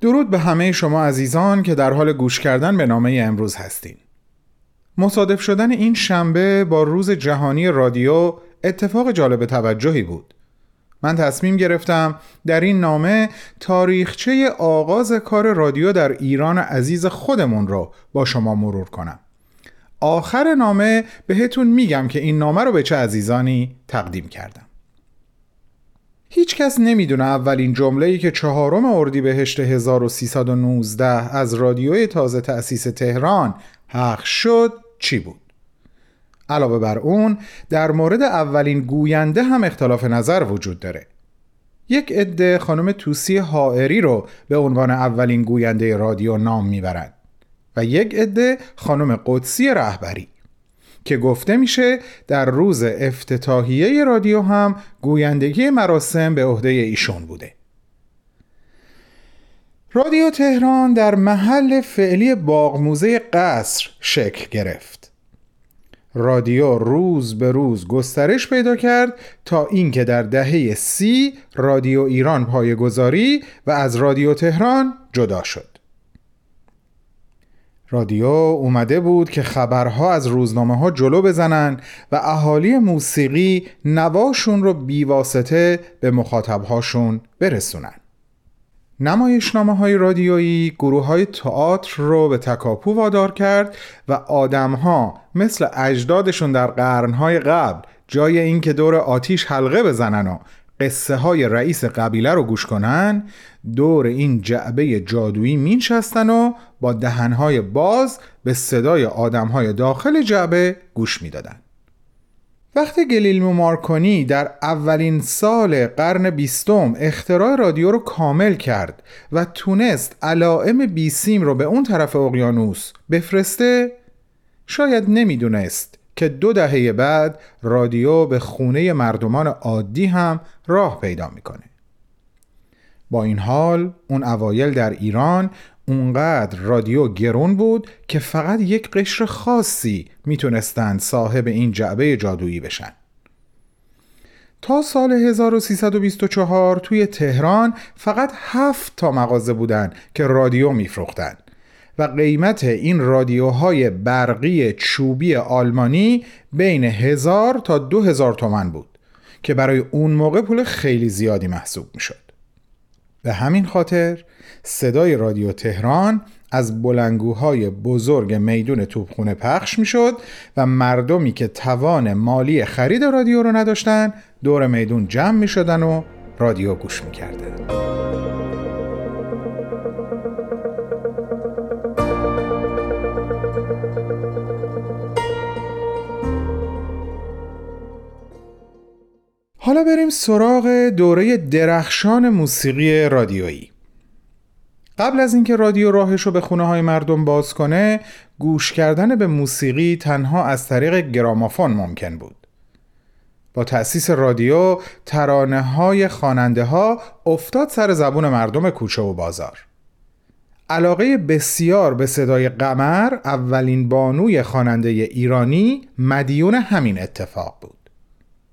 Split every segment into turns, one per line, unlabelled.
درود به همه شما عزیزان که در حال گوش کردن به نامه امروز هستین. مصادف شدن این شنبه با روز جهانی رادیو اتفاق جالب توجهی بود. من تصمیم گرفتم در این نامه تاریخچه آغاز کار رادیو در ایران عزیز خودمون رو با شما مرور کنم. آخر نامه بهتون میگم که این نامه رو به چه عزیزانی تقدیم کردم. هیچ کس نمی‌دونه اولین جمله‌ای که چهارم اردیبهشت 1319 از رادیوی تازه تأسیس تهران پخش شد چی بود. علاوه بر اون در مورد اولین گوینده هم اختلاف نظر وجود داره. یک عده خانم توسی حائری رو به عنوان اولین گوینده رادیو نام می‌برند و یک عده خانم قدسی رهبری. که گفته میشه در روز افتتاحیه رادیو هم گویندگی مراسم به عهده ایشون بوده. رادیو تهران در محل فعلی باغ موزه قصر شکل گرفت. رادیو روز به روز گسترش پیدا کرد تا اینکه در دهه سی رادیو ایران پایگذاری و از رادیو تهران جدا شد. رادیو اومده بود که خبرها از روزنامه ها جلو بزنن و اهالی موسیقی نواشون رو بیواسطه به مخاطبهاشون برسونن. نمایشنامه های رادیویی گروه های تئاتر رو به تکاپو وادار کرد و آدمها مثل اجدادشون در قرنهای قبل جای اینکه دور آتیش حلقه بزنن و قصه های رئیس قبیله رو گوش کنن دور این جعبه جادویی مینشستن و با دهنهای باز به صدای آدمهای داخل جعبه گوش می‌دادن. وقتی گلیلمو مارکونی در اولین سال قرن بیستم اختراع رادیو رو کامل کرد و تونست علائم بیسیم رو به اون طرف اقیانوس بفرسته شاید نمی‌دونست که دو دهه بعد رادیو به خونه مردمان عادی هم راه پیدا می‌کنه. با این حال اون اوایل در ایران اونقدر رادیو گرون بود که فقط یک قشر خاصی می‌تونستند صاحب این جعبه جادویی بشن. تا سال 1324 توی تهران فقط هفت تا مغازه بودن که رادیو میفروختن. و قیمت این رادیوهای برقی چوبی آلمانی بین هزار تا دو هزار تومن بود که برای اون موقع پول خیلی زیادی محسوب می شد. به همین خاطر صدای رادیو تهران از بلنگوهای بزرگ میدون توپخونه پخش می شد و مردمی که توان مالی خرید رادیو رو نداشتن دور میدون جمع می شدن و رادیو گوش می کردن. حالا بریم سراغ دوره درخشان موسیقی رادیویی. قبل از اینکه رادیو راهش رو به خونه های مردم باز کنه گوش کردن به موسیقی تنها از طریق گرامافون ممکن بود. با تأسیس رادیو ترانه های ها افتاد سر زبون مردم کوچه و بازار. علاقه بسیار به صدای قمر اولین بانوی خواننده ایرانی مدیون همین اتفاق بود.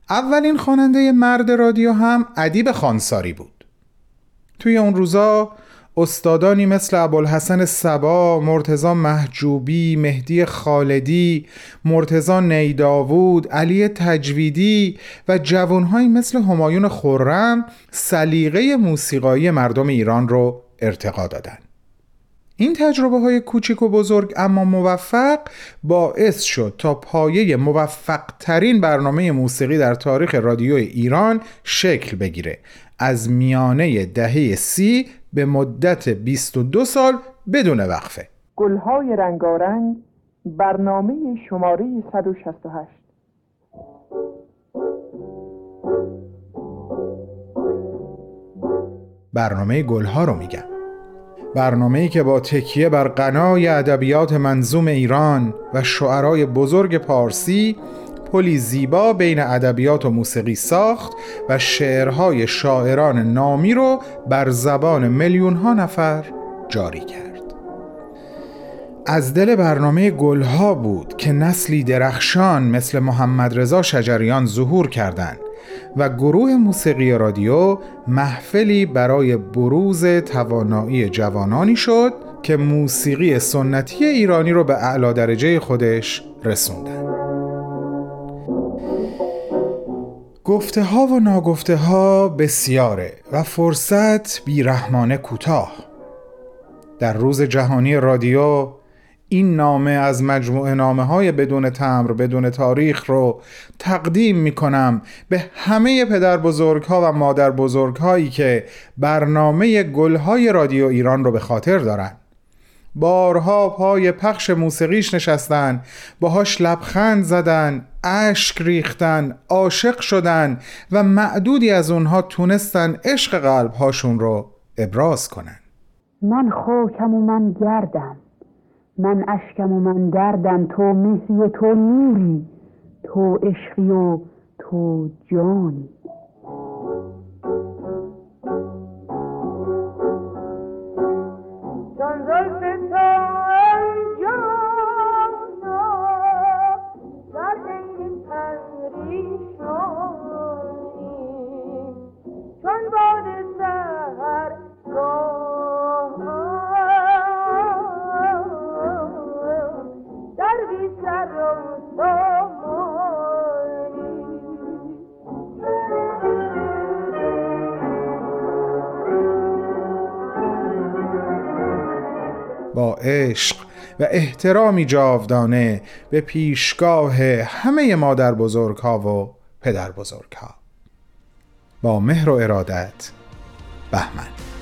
اولین خواننده مرد رادیو هم ادیب خانساری بود توی اون روزا استادانی مثل ابوالحسن سبا، مرتزا محجوبی، مهدی خالدی، مرتزا نیداوود، علی تجویدی و جوانهایی مثل همایون خورم سلیقه موسیقایی مردم ایران رو ارتقا دادند. این تجربه های کوچک و بزرگ اما موفق باعث شد تا پایه موفق ترین برنامه موسیقی در تاریخ رادیو ایران شکل بگیره. از میانه دهه سی به مدت 22 سال بدون وقفه.
گلهای رنگارنگ برنامه شماره 168
برنامه گلها رو میگم برنامه‌ای که با تکیه بر غنای ادبیات منظوم ایران و شعرای بزرگ پارسی پلی زیبا بین ادبیات و موسیقی ساخت و شعرهای شاعران نامی رو بر زبان میلیون ها نفر جاری کرد. از دل برنامه گلها بود که نسلی درخشان مثل محمد رضا شجریان ظهور کردند. و گروه موسیقی رادیو محفلی برای بروز توانایی جوانانی شد که موسیقی سنتی ایرانی رو به اعلا درجه خودش رسوندن. گفته ها و ناگفته ها بسیاره و فرصت بیرحمانه کوتاه. در روز جهانی رادیو این نامه از مجموعه نامه های بدون تمر بدون تاریخ رو تقدیم می کنم به همه پدر بزرگ ها و مادر بزرگ هایی که برنامه گل های رادیو ایران رو به خاطر دارن. بارها پای پخش موسیقیش نشستن باهاش لبخند زدن اشک ریختن عاشق شدن و معدودی از اونها تونستن عشق قلب هاشون رو ابراز کنن.
من خاکم و من گردم. من اشکم و من دردم تو مهری تو نوری تو عشقی و تو جانی.
با عشق و احترامی جاودانه به پیشگاه همه مادر بزرگ ها و پدر بزرگ ها با مهر و ارادت بهمن.